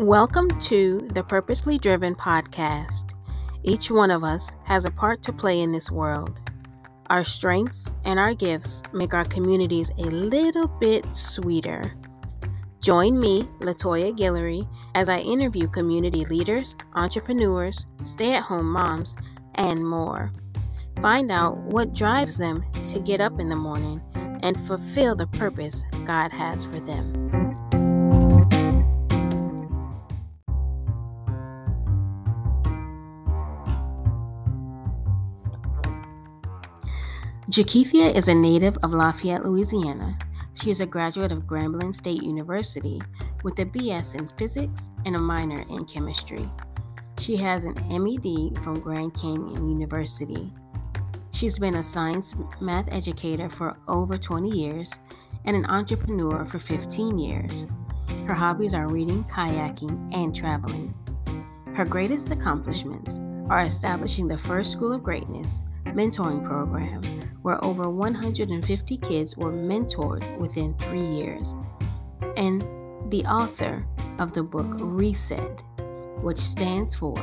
Welcome to the Purposely Driven podcast. Each one of us has a part to play in this world. Our strengths and our gifts make our communities a little bit sweeter. Join me, Latoya Guillory, as I interview community leaders, entrepreneurs, stay at home moms, and more. Find out what drives them to get up in the morning and fulfill the purpose God has for them. Jakeithia is a native of Lafayette, Louisiana. She is a graduate of Grambling State University with a BS in physics and a minor in chemistry. She has an MED from Grand Canyon University. She's been a science math educator for over 20 years and an entrepreneur for 15 years. Her hobbies are reading, kayaking, and traveling. Her greatest accomplishments are establishing the first School of Greatness mentoring program where over 150 kids were mentored within three years, and the author of the book Reset, which stands for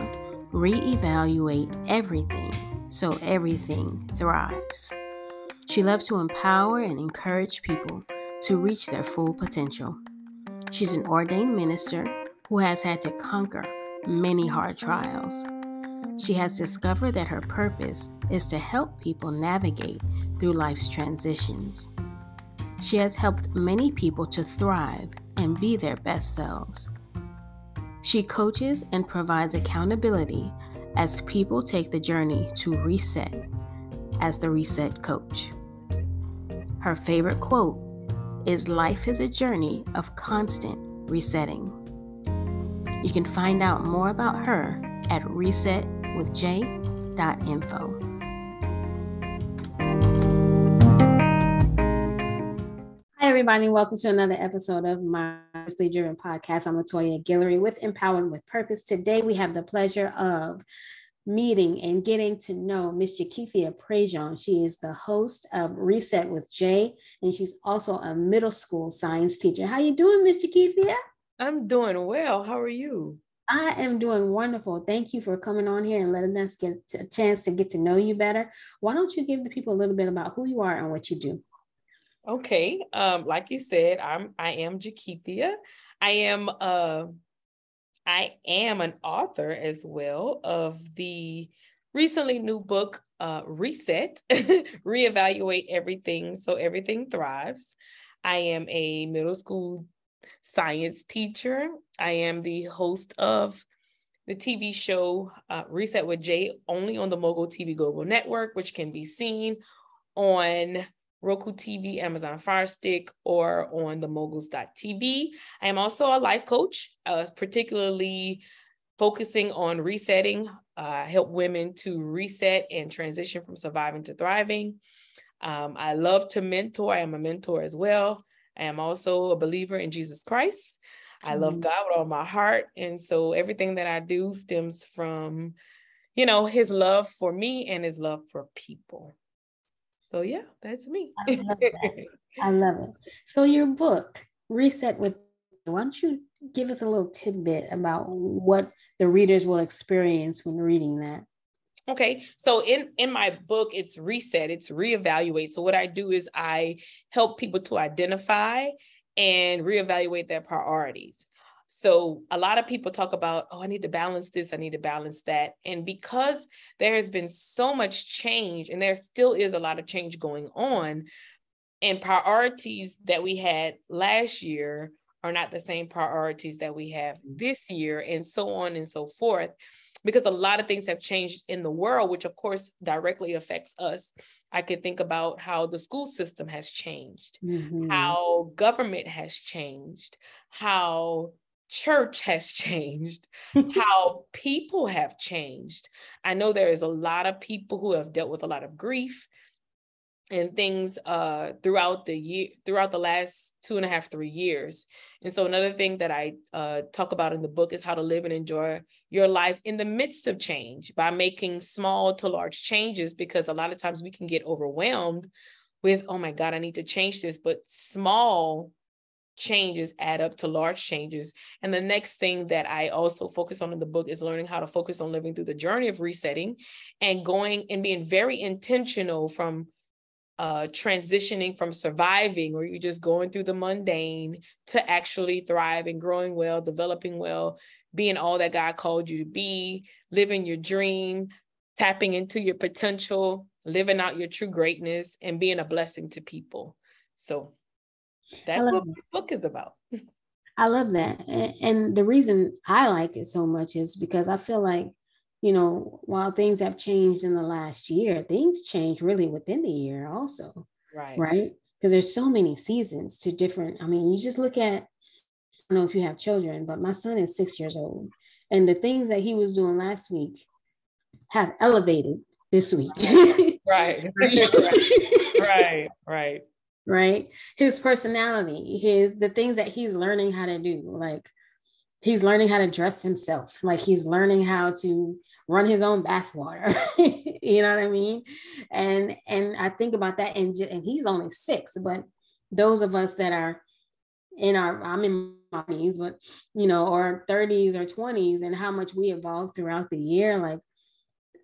Reevaluate Everything So Everything Thrives. She loves to empower and encourage people to reach their full potential. She's an ordained minister who has had to conquer many hard trials. She has discovered that her purpose is to help people navigate through life's transitions. She has helped many people to thrive and be their best selves. She coaches and provides accountability as people take the journey to reset as the reset coach. Her favorite quote is Life is a journey of constant resetting. You can find out more about her at resetwithj.info. Hi, everybody. Welcome to another episode of my Purposely Driven podcast. I'm Latoya Guillory with Empowering with Purpose. Today, we have the pleasure of meeting and getting to know Miss Jakeithia Prejean. She is the host of Reset with Jay, and she's also a middle school science teacher. How you doing, Miss Jakeithia? I'm doing well. How are you? I am doing wonderful. Thank you for coming on here and letting us get a chance to get to know you better. Why don't you give the people a little bit about who you are and what you do? Okay. Um, like you said, I'm I am Jakeithia. I am uh I am an author as well of the recently new book uh Reset, Reevaluate Everything So Everything Thrives. I am a middle school science teacher. I am the host of the TV show uh, Reset with Jay only on the Mogul TV Global Network, which can be seen on Roku TV, Amazon Fire Stick, or on the moguls.tv. I am also a life coach, uh, particularly focusing on resetting, uh, help women to reset and transition from surviving to thriving. Um, I love to mentor. I am a mentor as well. I am also a believer in Jesus Christ. I love mm-hmm. God with all my heart. And so everything that I do stems from, you know, his love for me and his love for people. So yeah, that's me. I love, I love it. So your book, Reset with why don't you give us a little tidbit about what the readers will experience when reading that? Okay, so in in my book, it's reset, it's reevaluate. So what I do is I help people to identify and reevaluate their priorities. So a lot of people talk about, oh, I need to balance this, I need to balance that. And because there has been so much change, and there still is a lot of change going on, and priorities that we had last year are not the same priorities that we have mm. this year, and so on and so forth because a lot of things have changed in the world, which of course directly affects us. I could think about how the school system has changed, mm-hmm. how government has changed, how church has changed, how people have changed. I know there is a lot of people who have dealt with a lot of grief and things uh, throughout the year throughout the last two and a half three years and so another thing that i uh, talk about in the book is how to live and enjoy your life in the midst of change by making small to large changes because a lot of times we can get overwhelmed with oh my god i need to change this but small changes add up to large changes. And the next thing that I also focus on in the book is learning how to focus on living through the journey of resetting and going and being very intentional from uh, transitioning from surviving or you're just going through the mundane to actually thriving, growing well, developing well, being all that God called you to be, living your dream, tapping into your potential, living out your true greatness, and being a blessing to people. So that's what the book is about. I love that. And the reason I like it so much is because I feel like, you know, while things have changed in the last year, things change really within the year also. Right. Right. Because there's so many seasons to different. I mean, you just look at, I don't know if you have children, but my son is six years old. And the things that he was doing last week have elevated this week. right. right. Right right his personality his the things that he's learning how to do like he's learning how to dress himself like he's learning how to run his own bathwater you know what i mean and and i think about that and and he's only six but those of us that are in our i'm in my 20s but you know or 30s or 20s and how much we evolve throughout the year like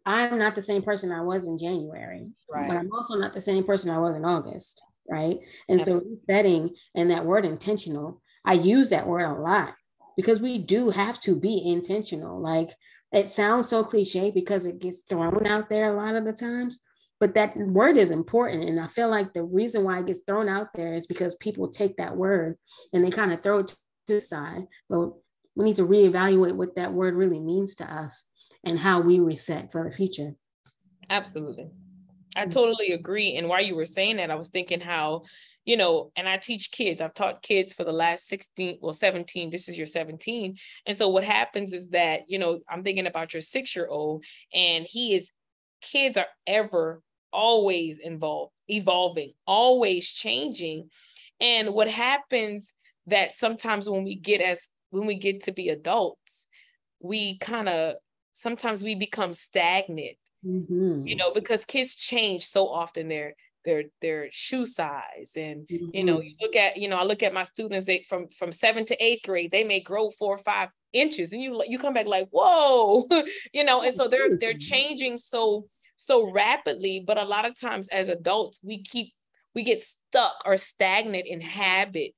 i'm not the same person i was in january right. but i'm also not the same person i was in august right? And so setting and that word intentional, I use that word a lot because we do have to be intentional. Like it sounds so cliche because it gets thrown out there a lot of the times, but that word is important. And I feel like the reason why it gets thrown out there is because people take that word and they kind of throw it to the side. But we need to reevaluate what that word really means to us and how we reset for the future. Absolutely. I mm. totally agree. And while you were saying that, I was thinking how, you know, and I teach kids. I've taught kids for the last 16, well, 17. This is your 17. And so what happens is that, you know, I'm thinking about your six-year-old, and he is, kids are ever always involved, evolving, always changing. And what happens that sometimes when we get as when we get to be adults, we kind of sometimes we become stagnant Mm-hmm. You know, because kids change so often their their their shoe size and mm-hmm. you know you look at you know I look at my students they from from seventh to eighth grade they may grow four or five inches and you you come back like whoa you know and so they're they're changing so so rapidly but a lot of times as adults we keep we get stuck or stagnant in habit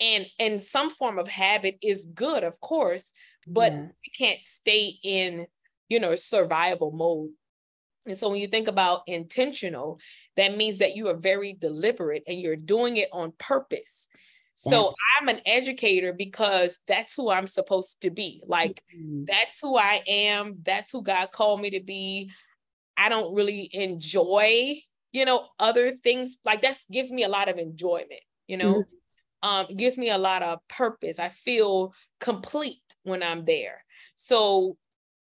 and and some form of habit is good of course but yeah. we can't stay in you know survival mode and so when you think about intentional, that means that you are very deliberate and you're doing it on purpose. So I'm an educator because that's who I'm supposed to be. Like mm-hmm. that's who I am. That's who God called me to be. I don't really enjoy, you know, other things. Like that gives me a lot of enjoyment, you know. Mm-hmm. Um, gives me a lot of purpose. I feel complete when I'm there. So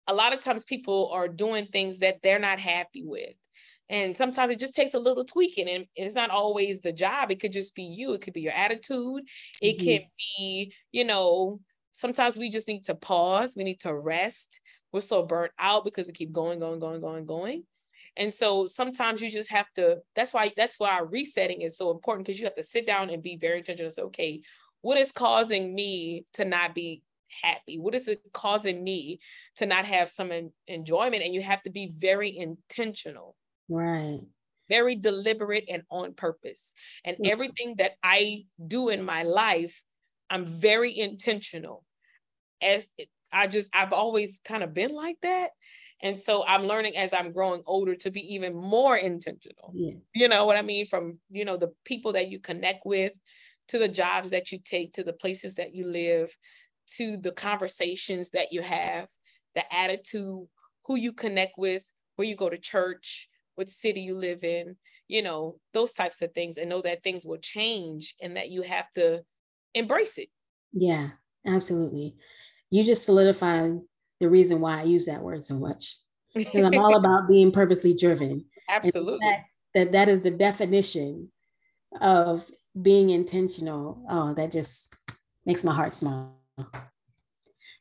a lot of times people are doing things that they're not happy with. And sometimes it just takes a little tweaking, and it's not always the job. It could just be you. It could be your attitude. It mm-hmm. can be, you know, sometimes we just need to pause. We need to rest. We're so burnt out because we keep going, going, going, going, going. And so sometimes you just have to, that's why, that's why resetting is so important because you have to sit down and be very intentional. Say, okay, what is causing me to not be happy? What is it causing me to not have some enjoyment? And you have to be very intentional. Right. Very deliberate and on purpose. And mm-hmm. everything that I do in my life, I'm very intentional. As I just, I've always kind of been like that. And so I'm learning as I'm growing older to be even more intentional. Yeah. You know what I mean? From, you know, the people that you connect with to the jobs that you take to the places that you live to the conversations that you have, the attitude, who you connect with, where you go to church, what city you live in, you know, those types of things, and know that things will change and that you have to embrace it. Yeah, absolutely. You just solidified the reason why I use that word so much. Because I'm all about being purposely driven. Absolutely. That, that that is the definition of being intentional. Oh, that just makes my heart smile.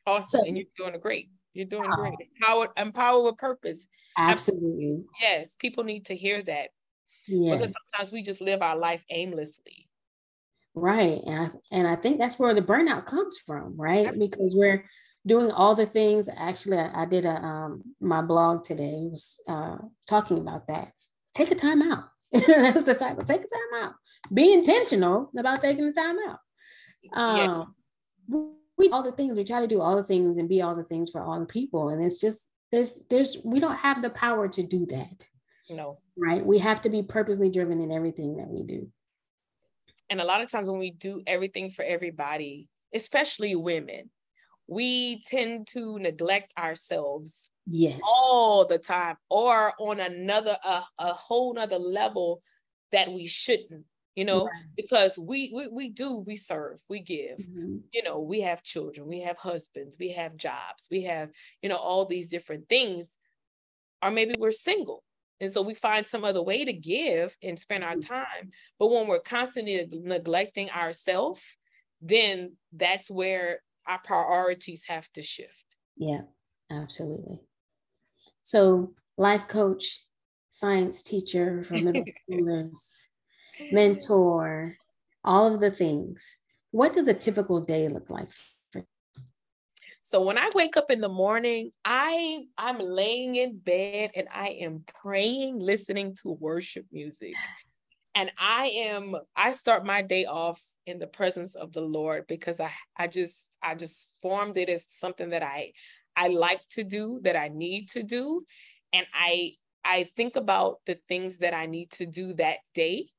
Awesome. So, and you're doing great. You're doing great. Empowered, empowered with purpose. Absolutely. Yes, people need to hear that. Because sometimes we just live our life aimlessly. Right. And I, and I think that's where the burnout comes from, right? Because we're doing all the things. Actually, I, I did a um, my blog today was uh, talking about that. Take a time out. that's the cycle. Take a time out. Be intentional about taking the time out. Um, yeah. We all the things we try to do all the things and be all the things for all the people, and it's just there's there's we don't have the power to do that. No. Right. We have to be purposely driven in everything that we do. And a lot of times when we do everything for everybody, especially women, we tend to neglect ourselves yes all the time or on another a, a whole nother level that we shouldn't you know right. because we, we we do we serve we give mm-hmm. you know we have children we have husbands we have jobs we have you know all these different things or maybe we're single and so we find some other way to give and spend our mm-hmm. time. But when we're constantly neglecting ourselves, then that's where our priorities have to shift. Yeah, absolutely. So, life coach, science teacher for middle schoolers, mentor, all of the things. What does a typical day look like so when I wake up in the morning, I I'm laying in bed and I am praying, listening to worship music. And I am I start my day off in the presence of the Lord because I I just I just formed it as something that I I like to do, that I need to do, and I I think about the things that I need to do that day.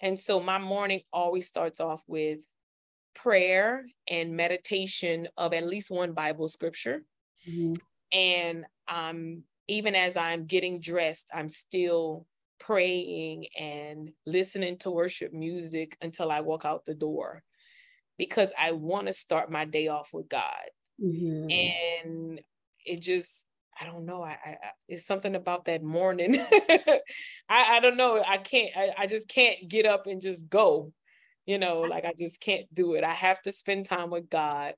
And so my morning always starts off with prayer and meditation of at least one Bible scripture. Mm-hmm. And um, even as I'm getting dressed, I'm still praying and listening to worship music until I walk out the door because I want to start my day off with God. Mm-hmm. And it just, I don't know. I, I, it's something about that morning. I, I don't know. I can't. I, I just can't get up and just go you know like i just can't do it i have to spend time with god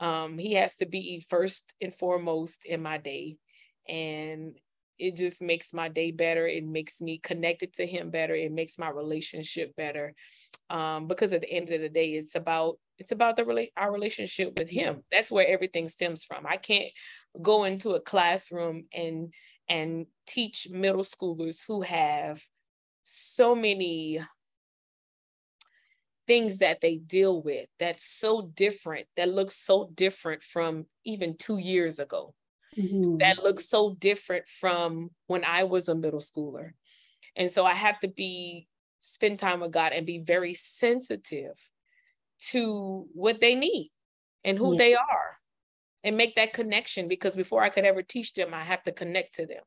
um he has to be first and foremost in my day and it just makes my day better it makes me connected to him better it makes my relationship better um because at the end of the day it's about it's about the rela- our relationship with him that's where everything stems from i can't go into a classroom and and teach middle schoolers who have so many things that they deal with that's so different, that looks so different from even two years ago, mm-hmm. that looks so different from when I was a middle schooler. And so I have to be, spend time with God and be very sensitive to what they need and who yeah. they are and make that connection because before I could ever teach them, I have to connect to them.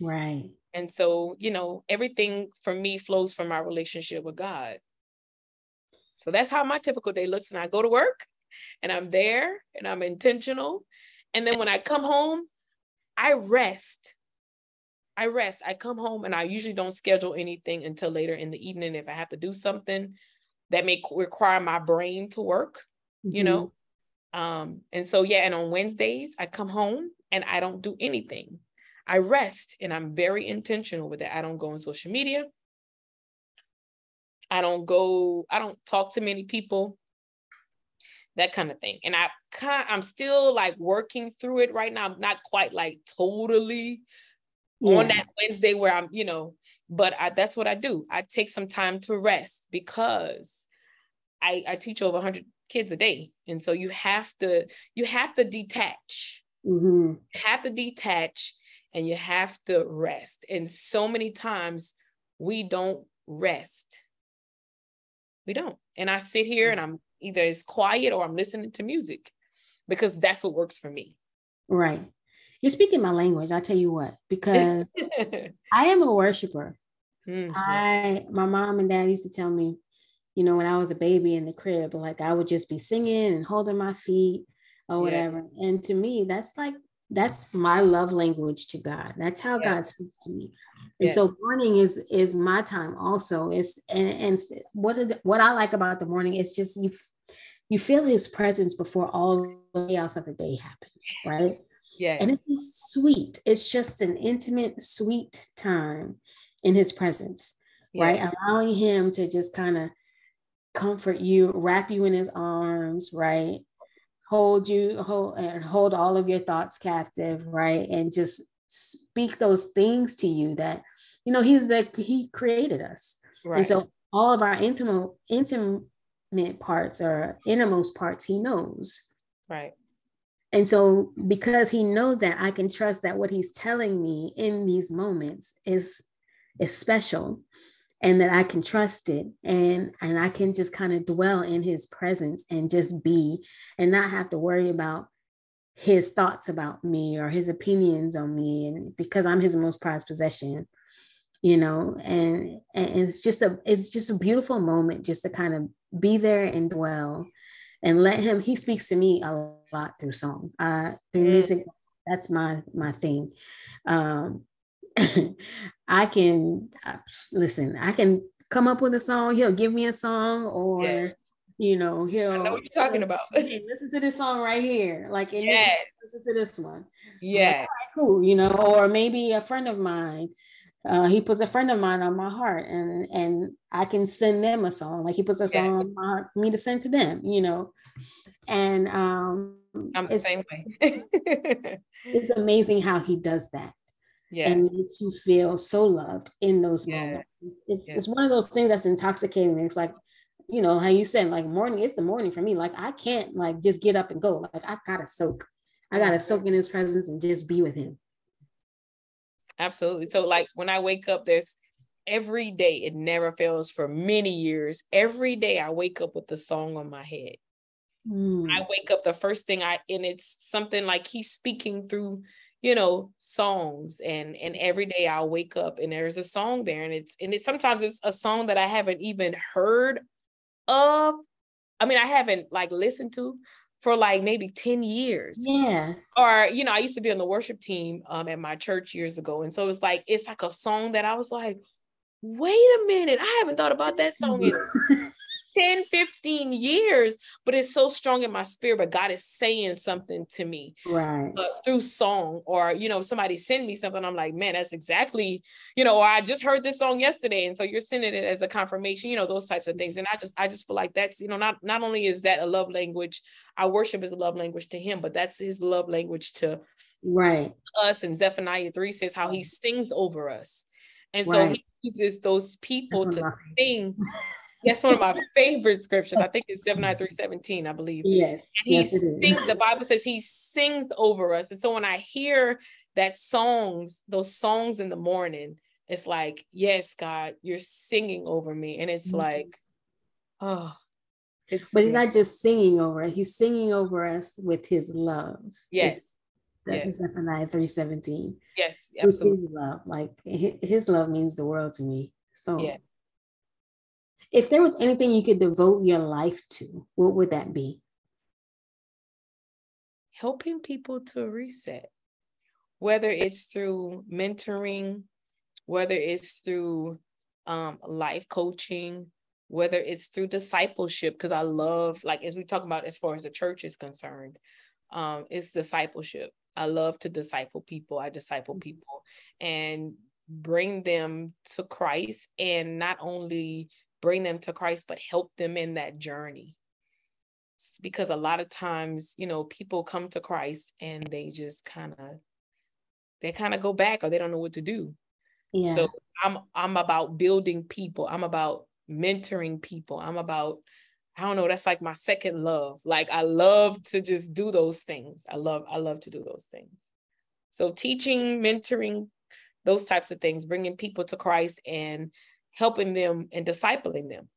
Right. And so, you know, everything for me flows from my relationship with God. So that's how my typical day looks. And I go to work and I'm there and I'm intentional. And then when I come home, I rest. I rest. I come home and I usually don't schedule anything until later in the evening if I have to do something that may require my brain to work, mm-hmm. you know. Um, and so yeah, and on Wednesdays I come home and I don't do anything. I rest and I'm very intentional with it. I don't go on social media. I don't go, I don't talk to many people, that kind of thing. And I kind I'm still like working through it right now. I'm not quite like totally yeah. on that Wednesday where I'm, you know, but I, that's what I do. I take some time to rest because I, I teach over 100 kids a day. And so you have to, you have to detach. Mm-hmm. You have to detach and you have to rest. And so many times we don't rest we don't. And I sit here and I'm either it's quiet or I'm listening to music because that's what works for me. Right. You're speaking my language. I tell you what, because I am a worshiper. Mm-hmm. I my mom and dad used to tell me, you know, when I was a baby in the crib, like I would just be singing and holding my feet or whatever. Yeah. And to me, that's like that's my love language to God. That's how yeah. God speaks to me. And yes. so morning is is my time also. It's and, and what what I like about the morning is just you you feel his presence before all the chaos of the day happens, right? Yeah. And it's just sweet. It's just an intimate, sweet time in his presence, yeah. right? Allowing him to just kind of comfort you, wrap you in his arms, right? Hold you, hold and hold all of your thoughts captive, right? And just speak those things to you that, you know, he's the he created us. Right. And so all of our intimate intimate parts or innermost parts, he knows. Right. And so, because he knows that, I can trust that what he's telling me in these moments is is special, and that I can trust it, and and I can just kind of dwell in his presence and just be, and not have to worry about his thoughts about me or his opinions on me, and because I'm his most prized possession, you know, and and it's just a it's just a beautiful moment just to kind of be there and dwell and let him he speaks to me a lot through song. Uh through music that's my my thing. Um i can uh, listen i can come up with a song he'll give me a song or yeah. you know he'll I know what you're talking about. hey, listen to this song right here like in yes. this, listen to this one. Yeah. Like, cool you know or maybe a friend of mine uh, he puts a friend of mine on my heart and and I can send them a song. Like he puts a song yeah. on my heart for me to send to them, you know. And um I'm the same way. it's amazing how he does that. Yeah. And makes you feel so loved in those yeah. moments. It's yeah. it's one of those things that's intoxicating. It's like, you know, how you said, like morning, it's the morning for me. Like I can't like just get up and go. Like I gotta soak. I gotta soak in his presence and just be with him. Absolutely. So like when I wake up, there's every day, it never fails for many years. Every day I wake up with the song on my head. Mm. I wake up the first thing I and it's something like he's speaking through, you know, songs and and every day I'll wake up and there's a song there and it's and it's sometimes it's a song that I haven't even heard of. I mean, I haven't like listened to, for like maybe 10 years. Yeah. Or, you know, I used to be on the worship team um, at my church years ago. And so it was like, it's like a song that I was like, wait a minute, I haven't thought about that song in 10, 15 years, but it's so strong in my spirit. But God is saying something to me right uh, through song, or you know, somebody send me something. I'm like, man, that's exactly, you know, or I just heard this song yesterday. And so you're sending it as the confirmation, you know, those types of things. And I just I just feel like that's, you know, not not only is that a love language, our worship is a love language to him, but that's his love language to right us. And Zephaniah 3 says how he sings over us. And so he uses those people to sing That's one of my favorite scriptures. I think it's Zephaniah 317, I believe. Yes. And he yes, sings, the Bible says he sings over us. And so when I hear that songs, those songs in the morning, it's like, yes, God, you're singing over me. And it's mm-hmm. like, oh, it's but he's not just singing over it, he's singing over us with his love. Yes. That's yes. Zephaniah 317. Yes, absolutely. His love. Like his love means the world to me. So yeah if there was anything you could devote your life to, what would that be? Helping people to reset, whether it's through mentoring, whether it's through um, life coaching, whether it's through discipleship, because I love, like, as we talk about as far as the church is concerned, um, it's discipleship. I love to disciple people. I disciple mm-hmm. people and bring them to Christ and not only bring them to Christ, but help them in that journey. Because a lot of times, you know, people come to Christ and they just kind of they kind of go back or they don't know what to do. Yeah. So I'm I'm about building people. I'm about mentoring people. I'm about I don't know, that's like my second love. Like I love to just do those things. I love I love to do those things. So teaching, mentoring, those types of things, bringing people to Christ and helping them and discipling them.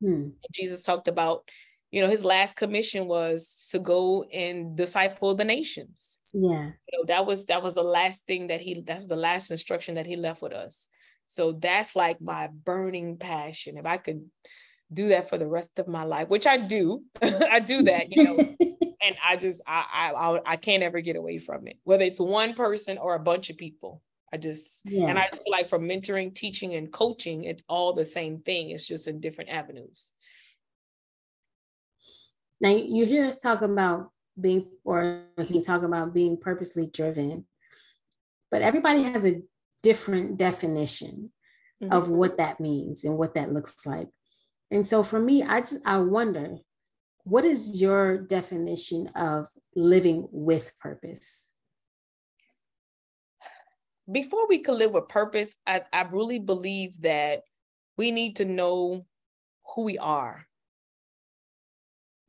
Hmm. Jesus talked about, you know, his last commission was to go and disciple the nations. Yeah. You know, that was that was the last thing that he that was the last instruction that he left with us. So that's like my burning passion. If I could do that for the rest of my life, which I do, I do that, you know. and I just I, I I can't ever get away from it, whether it's one person or a bunch of people. I just yeah. and I feel like for mentoring, teaching, and coaching, it's all the same thing. It's just in different avenues. Now you hear us talk about being, or he talk about being purposely driven, but everybody has a different definition mm-hmm. of what that means and what that looks like. And so for me, I just I wonder, what is your definition of living with purpose? Before we could live with purpose, I, I really believe that we need to know who we are.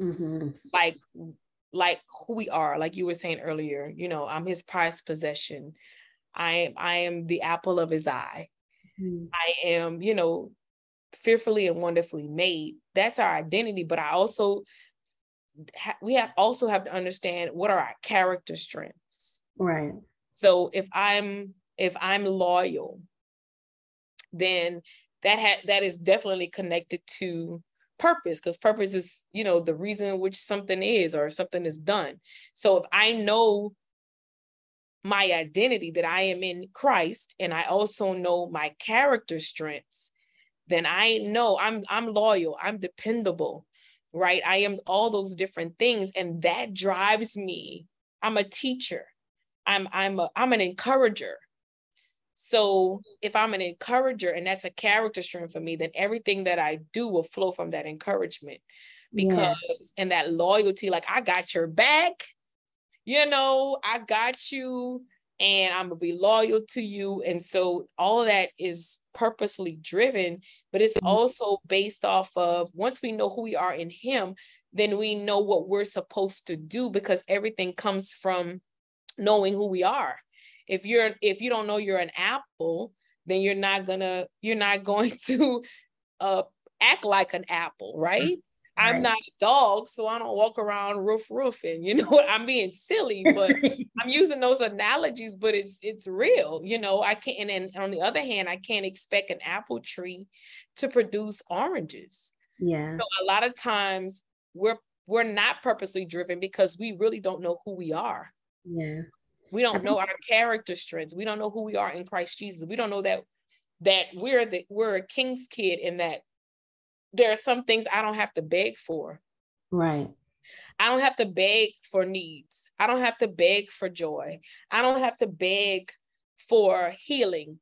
Mm-hmm. Like, like who we are, like you were saying earlier, you know, I'm his prized possession. I am I am the apple of his eye. Mm-hmm. I am, you know, fearfully and wonderfully made. That's our identity. But I also ha- we have also have to understand what are our character strengths. Right. So if I'm if I'm loyal, then that ha- that is definitely connected to purpose because purpose is you know the reason which something is or something is done so if i know my identity that i am in christ and i also know my character strengths then I know I'm I'm loyal, I'm dependable, right? I am all those different things and that drives me. I'm a teacher. I'm I'm a I'm an encourager. So if I'm an encourager and that's a character strength for me, then everything that I do will flow from that encouragement. Because yeah. and that loyalty, like I got your back, you know, I got you and I'm gonna be loyal to you. And so all of that is purposely driven, but it's mm-hmm. also based off of once we know who we are in Him, then we know what we're supposed to do because everything comes from knowing who we are. If you're if you don't know you're an apple, then you're not gonna you're not going to uh act like an apple, right? I'm not a dog, so I don't walk around roof roofing. You know what? I'm being silly, but I'm using those analogies, but it's it's real. You know, I can't. And on the other hand, I can't expect an apple tree to produce oranges. Yeah. So a lot of times we're we're not purposely driven because we really don't know who we are. Yeah. We don't know our character strengths. We don't know who we are in Christ Jesus. We don't know that that we're the we're a king's kid and that there are some things I don't have to beg for. Right. I don't have to beg for needs. I don't have to beg for joy. I don't have to beg for healing.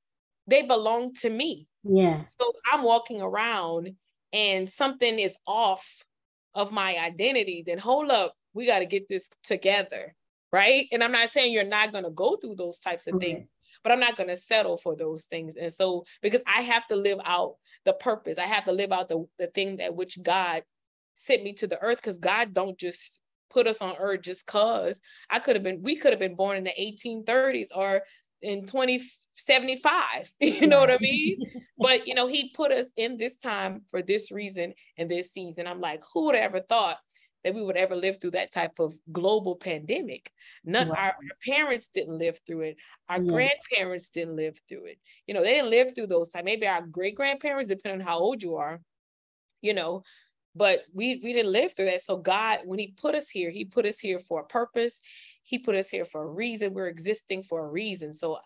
They belong to me. Yeah. So I'm walking around and something is off of my identity, then hold up, we got to get this together. Right. And I'm not saying you're not going to go through those types of things, but I'm not going to settle for those things. And so, because I have to live out the purpose, I have to live out the, the thing that which God sent me to the earth, because God don't just put us on earth just cause I could have been, we could have been born in the 1830s or in 2075, you know what I mean? but, you know, he put us in this time for this reason and this season. I'm like, who would have ever thought that we would ever live through that type of global pandemic. None wow. our, our, parents didn't live through it. Our yeah. grandparents didn't live through it. You know, they didn't live through those times. Maybe our great grandparents, depending on how old you are, you know, but we we didn't live through that. So God, when He put us here, He put us here for a purpose. He put us here for a reason. We're existing for a reason. So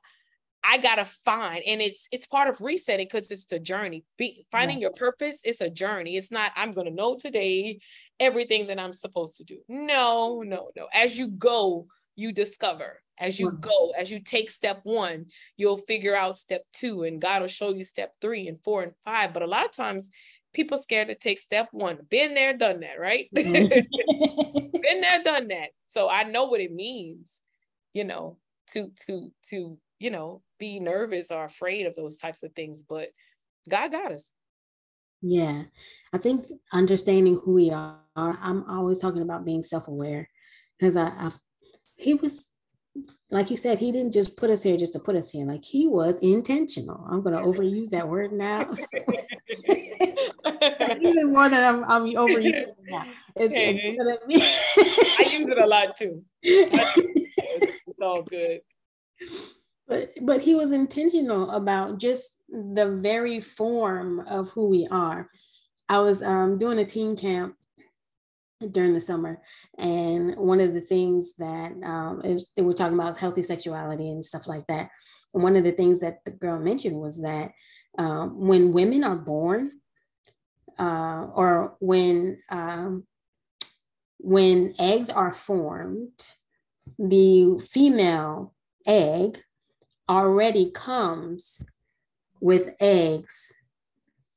I gotta find, and it's it's part of resetting because it's the journey. Be, finding yeah. your purpose, it's a journey. It's not I'm gonna know today everything that I'm supposed to do. No, no, no. As you go, you discover. As you go, as you take step one, you'll figure out step two, and God will show you step three and four and five. But a lot of times, people scared to take step one. Been there, done that, right? Mm-hmm. Been there, done that. So I know what it means, you know, to to to you know be nervous or afraid of those types of things. But God got us. Yeah, I think understanding who we are. I'm always talking about being self-aware because I, I, he was, like you said, he didn't just put us here just to put us here. Like he was intentional. I'm going to overuse that word now, even more than I'm, I'm overusing now. It's, hey, it's I use it a lot too. It's all good but but he was intentional about just the very form of who we are. I was um, doing a teen camp during the summer and one of the things that um, was, they were talking about healthy sexuality and stuff like that. And one of the things that the girl mentioned was that um, when women are born uh, or when um, when eggs are formed the female egg already comes with eggs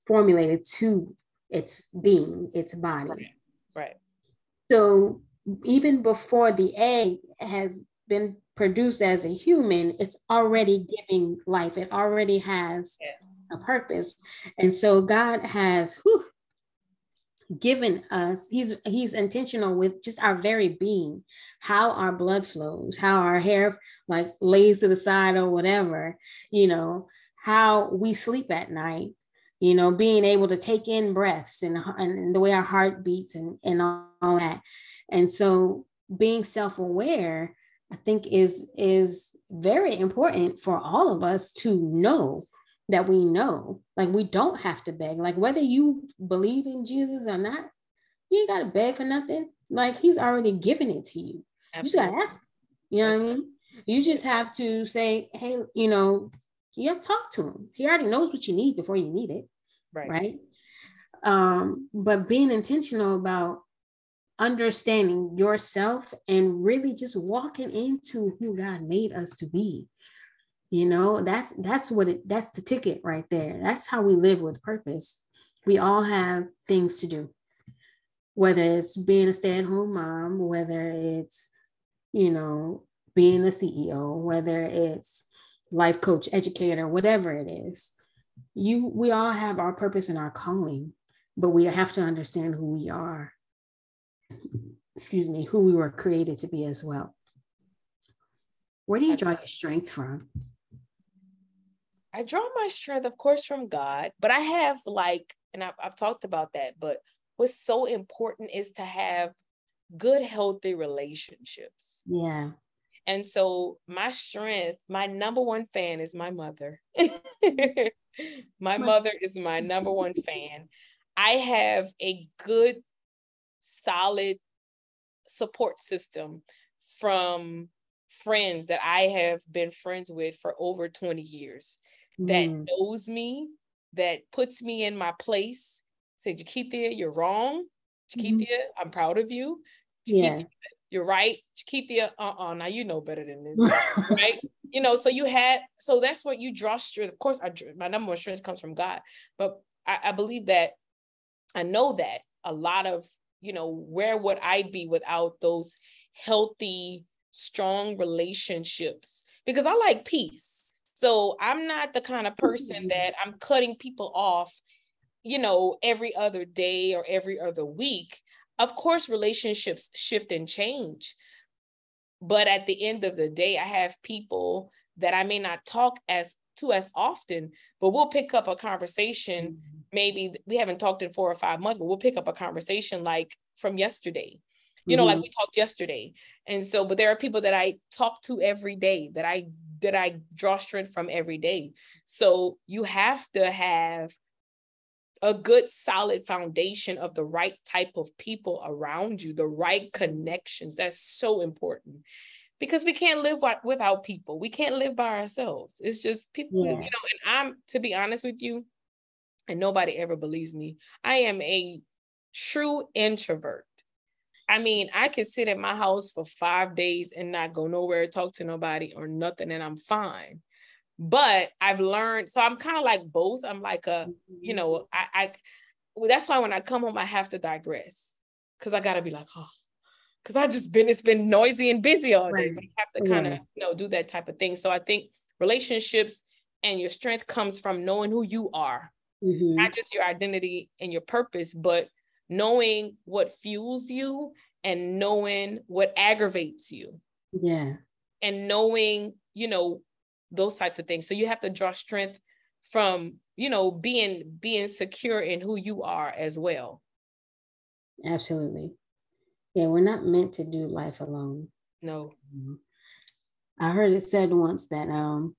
formulated to its being, its body. Right. right. So even before the egg has been produced as a human, it's already giving life. It already has yeah. a purpose. And so God has whew, given us, he's he's intentional with just our very being, how our blood flows, how our hair like lays to the side or whatever, you know, how we sleep at night, you know, being able to take in breaths and, and the way our heart beats and, and all, that. And so being self-aware, I think is is very important for all of us to know that we know. Like we don't have to beg. Like whether you believe in Jesus or not, you ain't gotta beg for nothing. Like he's already given it to you. Absolutely. You just gotta ask. You know what I mean? You just have to say, hey, you know, you have to talk to him. He already knows what you need before you need it. Right. Right. Um, but being intentional about understanding yourself and really just walking into who God made us to be. You know, that's that's what it that's the ticket right there. That's how we live with purpose. We all have things to do. Whether it's being a stay-at-home mom, whether it's, you know, being a CEO, whether it's life coach, educator, whatever it is. You we all have our purpose and our calling, but we have to understand who we are. Excuse me, who we were created to be as well. Where do you draw your strength from? I draw my strength, of course, from God, but I have like, and I've, I've talked about that, but what's so important is to have good, healthy relationships. Yeah. And so my strength, my number one fan is my mother. my mother is my number one fan. I have a good, solid support system from friends that I have been friends with for over 20 years mm. that knows me, that puts me in my place. Say, Jakeithia, you're wrong. Jakeithia, mm-hmm. I'm proud of you. Jakeithia, yeah you're right. Keithia, uh-uh, now you know better than this, right? You know, so you had, so that's what you draw strength. Of course, I, my number one strength comes from God, but I, I believe that, I know that a lot of, you know, where would I be without those healthy, strong relationships? Because I like peace. So I'm not the kind of person mm-hmm. that I'm cutting people off, you know, every other day or every other week of course relationships shift and change but at the end of the day i have people that i may not talk as to as often but we'll pick up a conversation mm-hmm. maybe we haven't talked in four or five months but we'll pick up a conversation like from yesterday you know mm-hmm. like we talked yesterday and so but there are people that i talk to every day that i that i draw strength from every day so you have to have a good solid foundation of the right type of people around you, the right connections. That's so important because we can't live without people. We can't live by ourselves. It's just people, yeah. you know, and I'm to be honest with you, and nobody ever believes me. I am a true introvert. I mean, I can sit at my house for five days and not go nowhere, talk to nobody or nothing, and I'm fine but I've learned. So I'm kind of like both. I'm like a, you mm-hmm. know, I, I well, that's why when I come home, I have to digress because I gotta be like, oh, because I just been it's been noisy and busy all day. Right. But I have to kind of you know do that type of thing. So I think relationships and your strength comes from knowing who you are, mm-hmm. not just your identity and your purpose, but knowing what fuels you and knowing what aggravates you. Yeah. And knowing, you know, those types of things so you have to draw strength from you know being being secure in who you are as well absolutely yeah we're not meant to do life alone no mm-hmm. i heard it said once that um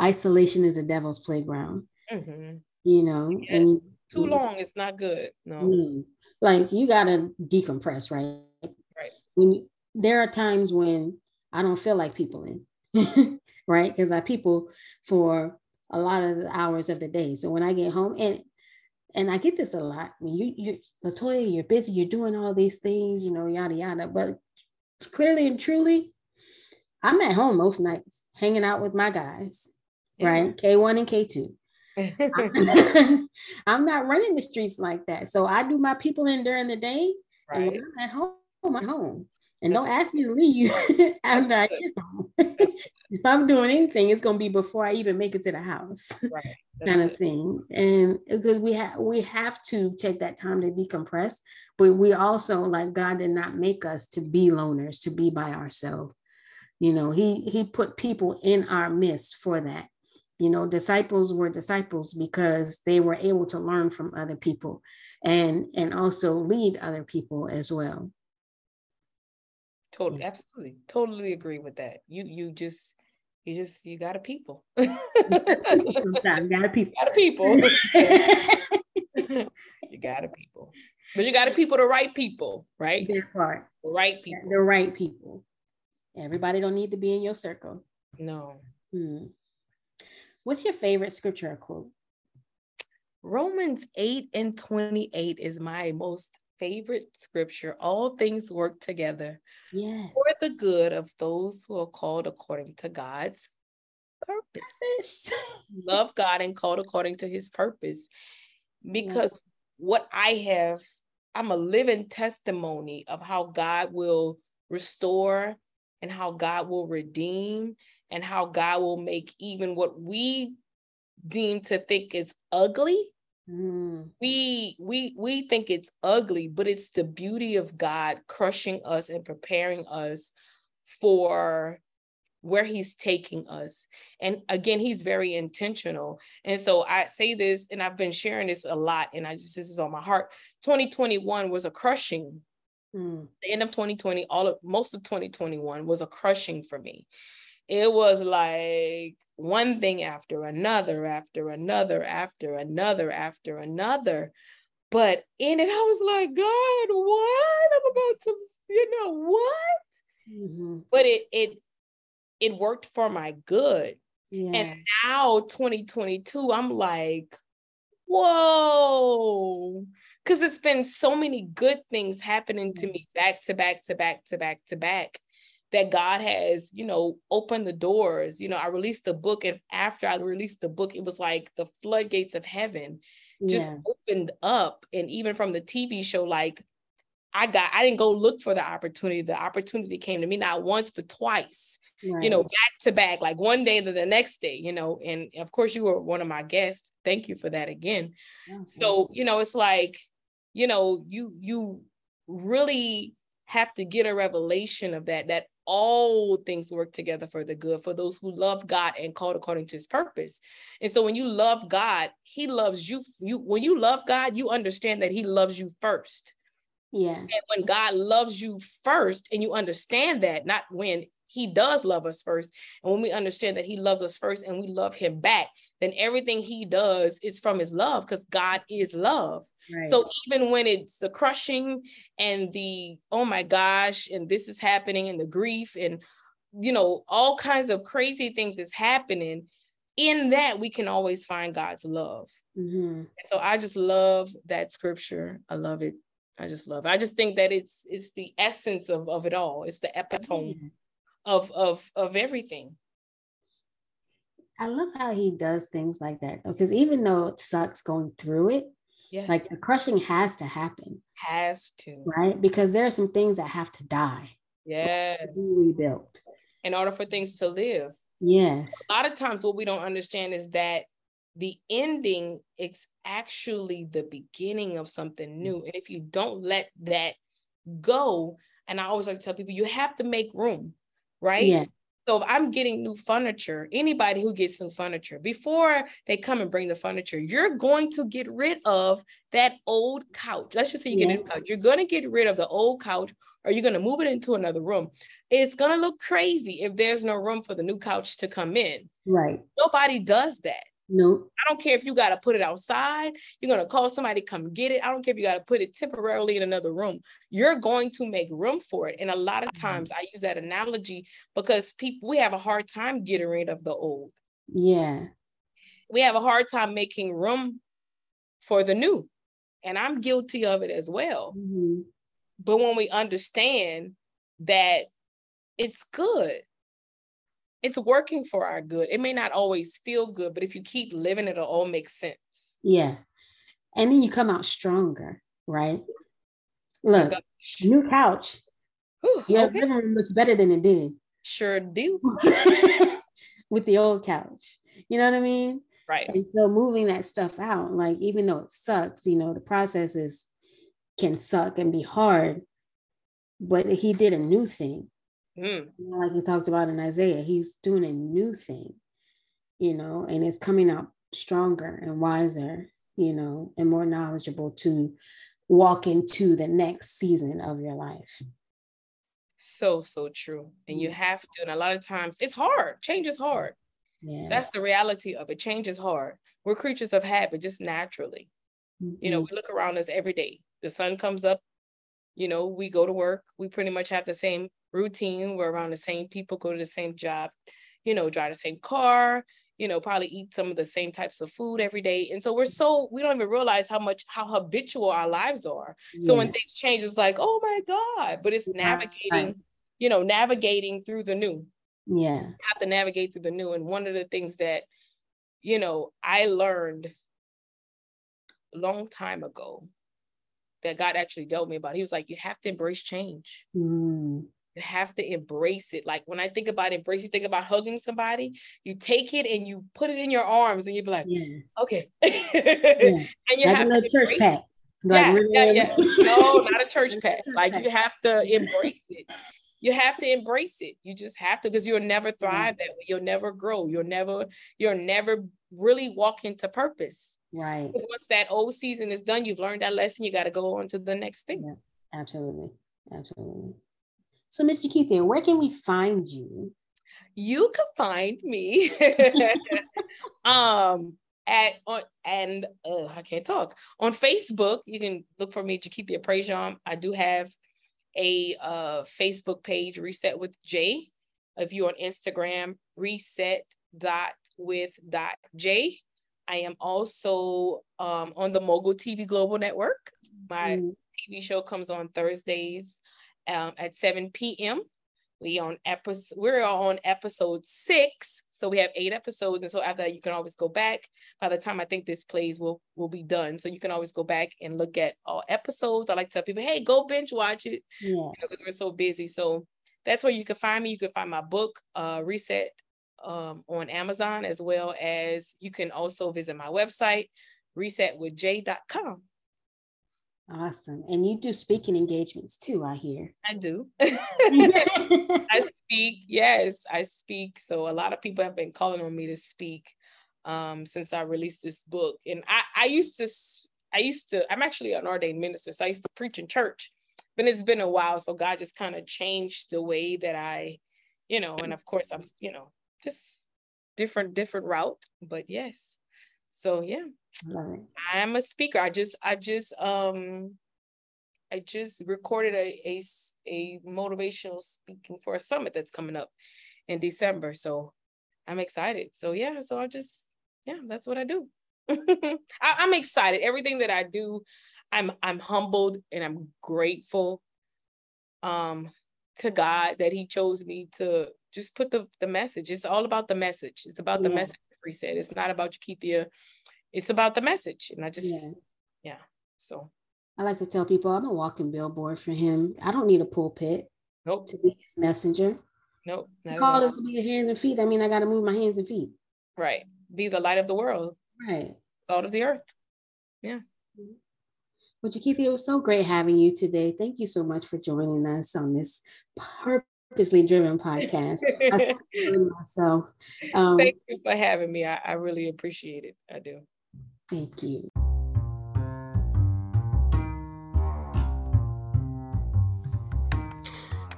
isolation is a devil's playground mm-hmm. you know yeah. and too long it's not good no mm, like you gotta decompress right right when there are times when i don't feel like people in right? Because I people for a lot of the hours of the day. So when I get home, and and I get this a lot. When you you Latoya, you're busy, you're doing all these things, you know, yada yada. But clearly and truly, I'm at home most nights, hanging out with my guys, yeah. right? K1 and K2. I'm not running the streets like that. So I do my people in during the day. Right. And when I'm at home, I'm at home. And don't ask me to leave after I get home. if I'm doing anything, it's gonna be before I even make it to the house, right. kind of thing. And because we have we have to take that time to decompress, but we also like God did not make us to be loners, to be by ourselves. You know, He He put people in our midst for that. You know, disciples were disciples because they were able to learn from other people and and also lead other people as well. Totally, absolutely, totally agree with that. You you just you just you got a people. Sometimes got a people. Got a people. you got a people. But you got to people the right people, right? That part. The right people. The right people. Everybody don't need to be in your circle. No. Hmm. What's your favorite scripture quote? Romans 8 and 28 is my most favorite scripture. All things work together yes. for the good of those who are called according to God's purpose. Love God and called according to his purpose. Because yes. what I have, I'm a living testimony of how God will restore and how God will redeem and how God will make even what we deem to think is ugly Mm. We we we think it's ugly, but it's the beauty of God crushing us and preparing us for where he's taking us. And again, he's very intentional. And so I say this, and I've been sharing this a lot, and I just this is on my heart. 2021 was a crushing. Mm. The end of 2020, all of most of 2021 was a crushing for me. It was like one thing after another, after another, after another, after another. But in it, I was like, God, what? I'm about to, you know, what? Mm-hmm. But it it it worked for my good. Yeah. And now 2022, I'm like, whoa. Because it's been so many good things happening to me back to back to back to back to back that God has, you know, opened the doors. You know, I released the book, and after I released the book, it was like the floodgates of heaven just yeah. opened up. And even from the TV show, like I got, I didn't go look for the opportunity. The opportunity came to me not once, but twice, right. you know, back to back, like one day to the next day, you know. And of course, you were one of my guests. Thank you for that again. So, you know, it's like, you know, you, you really have to get a revelation of that, that all things work together for the good for those who love God and called according to his purpose. And so when you love God, he loves you. You when you love God, you understand that he loves you first. Yeah. And when God loves you first and you understand that, not when he does love us first, and when we understand that he loves us first and we love him back, then everything he does is from his love because God is love. Right. So even when it's the crushing and the oh my gosh, and this is happening, and the grief, and you know, all kinds of crazy things is happening, in that we can always find God's love. Mm-hmm. So I just love that scripture. I love it. I just love it. I just think that it's it's the essence of, of it all. It's the epitome mm-hmm. of of of everything. I love how he does things like that because even though it sucks going through it, yeah. Like the crushing has to happen. Has to. Right? Because there are some things that have to die. Yes. To rebuilt. In order for things to live. Yes. A lot of times what we don't understand is that the ending is actually the beginning of something new. And if you don't let that go, and I always like to tell people, you have to make room, right? Yeah. So if I'm getting new furniture, anybody who gets new furniture, before they come and bring the furniture, you're going to get rid of that old couch. Let's just say you get yeah. a new couch. You're going to get rid of the old couch or you're going to move it into another room. It's going to look crazy if there's no room for the new couch to come in. Right. Nobody does that. No. I don't care if you got to put it outside. You're going to call somebody come get it. I don't care if you got to put it temporarily in another room. You're going to make room for it. And a lot of mm-hmm. times. I use that analogy because people we have a hard time getting rid of the old. Yeah. We have a hard time making room for the new. And I'm guilty of it as well. Mm-hmm. But when we understand that it's good it's working for our good. It may not always feel good, but if you keep living, it'll all make sense. Yeah. And then you come out stronger, right? Oh Look, new couch. Ooh, Your okay. living room looks better than it did. Sure do. With the old couch. You know what I mean? Right. And so moving that stuff out, like even though it sucks, you know, the process is can suck and be hard, but he did a new thing. Mm. You know, like he talked about in Isaiah, he's doing a new thing, you know, and it's coming out stronger and wiser, you know, and more knowledgeable to walk into the next season of your life. So, so true. And you have to, and a lot of times it's hard. Change is hard. Yeah. That's the reality of it. Change is hard. We're creatures of habit, just naturally. Mm-hmm. You know, mm-hmm. we look around us every day. The sun comes up, you know, we go to work. We pretty much have the same routine. We're around the same people, go to the same job, you know, drive the same car, you know, probably eat some of the same types of food every day. And so we're so, we don't even realize how much, how habitual our lives are. Yeah. So when things change, it's like, oh my God, but it's navigating, right. you know, navigating through the new. Yeah. You have to navigate through the new. And one of the things that, you know, I learned a long time ago that God actually dealt me about. He was like, you have to embrace change. Mm. You have to embrace it. Like when I think about embrace, you think about hugging somebody, you take it and you put it in your arms and you be like, yeah. okay. yeah. and you like have a church pat. Like yeah, really? yeah, yeah. No, not a church pat. Like you have to embrace it. You have to embrace it. You just have to, because you'll never thrive that way. You'll never grow. You'll never, you'll never really walk into purpose. Right. Once that old season is done, you've learned that lesson. You got to go on to the next thing. Yeah, absolutely. Absolutely. So, Mr. Keithia, where can we find you? You can find me um at on and uh, I can't talk on Facebook. You can look for me, Jakeithia Prejean. I do have a uh, Facebook page, Reset with J. If you're on Instagram, reset dot with dot J. I am also um, on the Mogul TV Global Network. My mm. TV show comes on Thursdays um, at 7 p.m. We on episode we're on episode six, so we have eight episodes, and so after that you can always go back. By the time I think this plays will will be done, so you can always go back and look at all episodes. I like to tell people, hey, go binge watch it, yeah, because we're so busy. So that's where you can find me. You can find my book, uh, Reset, um, on Amazon, as well as you can also visit my website, resetwithj.com. Awesome. And you do speaking engagements too, I hear. I do. I speak. Yes, I speak. So a lot of people have been calling on me to speak um, since I released this book. And I, I used to, I used to, I'm actually an ordained minister. So I used to preach in church, but it's been a while. So God just kind of changed the way that I, you know, and of course I'm, you know, just different, different route. But yes. So yeah. I'm a speaker. I just I just um I just recorded a, a a motivational speaking for a summit that's coming up in December. So I'm excited. So yeah, so I just yeah, that's what I do. I, I'm excited. Everything that I do, I'm I'm humbled and I'm grateful um to God that He chose me to just put the the message. It's all about the message. It's about yeah. the message reset. It's not about Jakeithia it's about the message. And I just, yeah. yeah. So I like to tell people I'm a walking billboard for him. I don't need a pulpit nope. to be his messenger. Nope. Call us to be the hands and feet. I mean, I got to move my hands and feet. Right. Be the light of the world. Right. Salt of the earth. Yeah. Well, Jakeithia, it was so great having you today. Thank you so much for joining us on this purposely driven podcast. I myself. Um, Thank you for having me. I, I really appreciate it. I do. Thank you.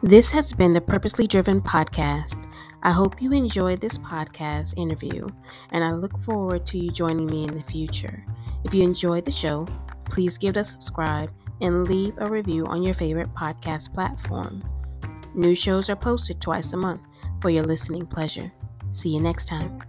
This has been the Purposely Driven Podcast. I hope you enjoyed this podcast interview, and I look forward to you joining me in the future. If you enjoyed the show, please give it a subscribe and leave a review on your favorite podcast platform. New shows are posted twice a month for your listening pleasure. See you next time.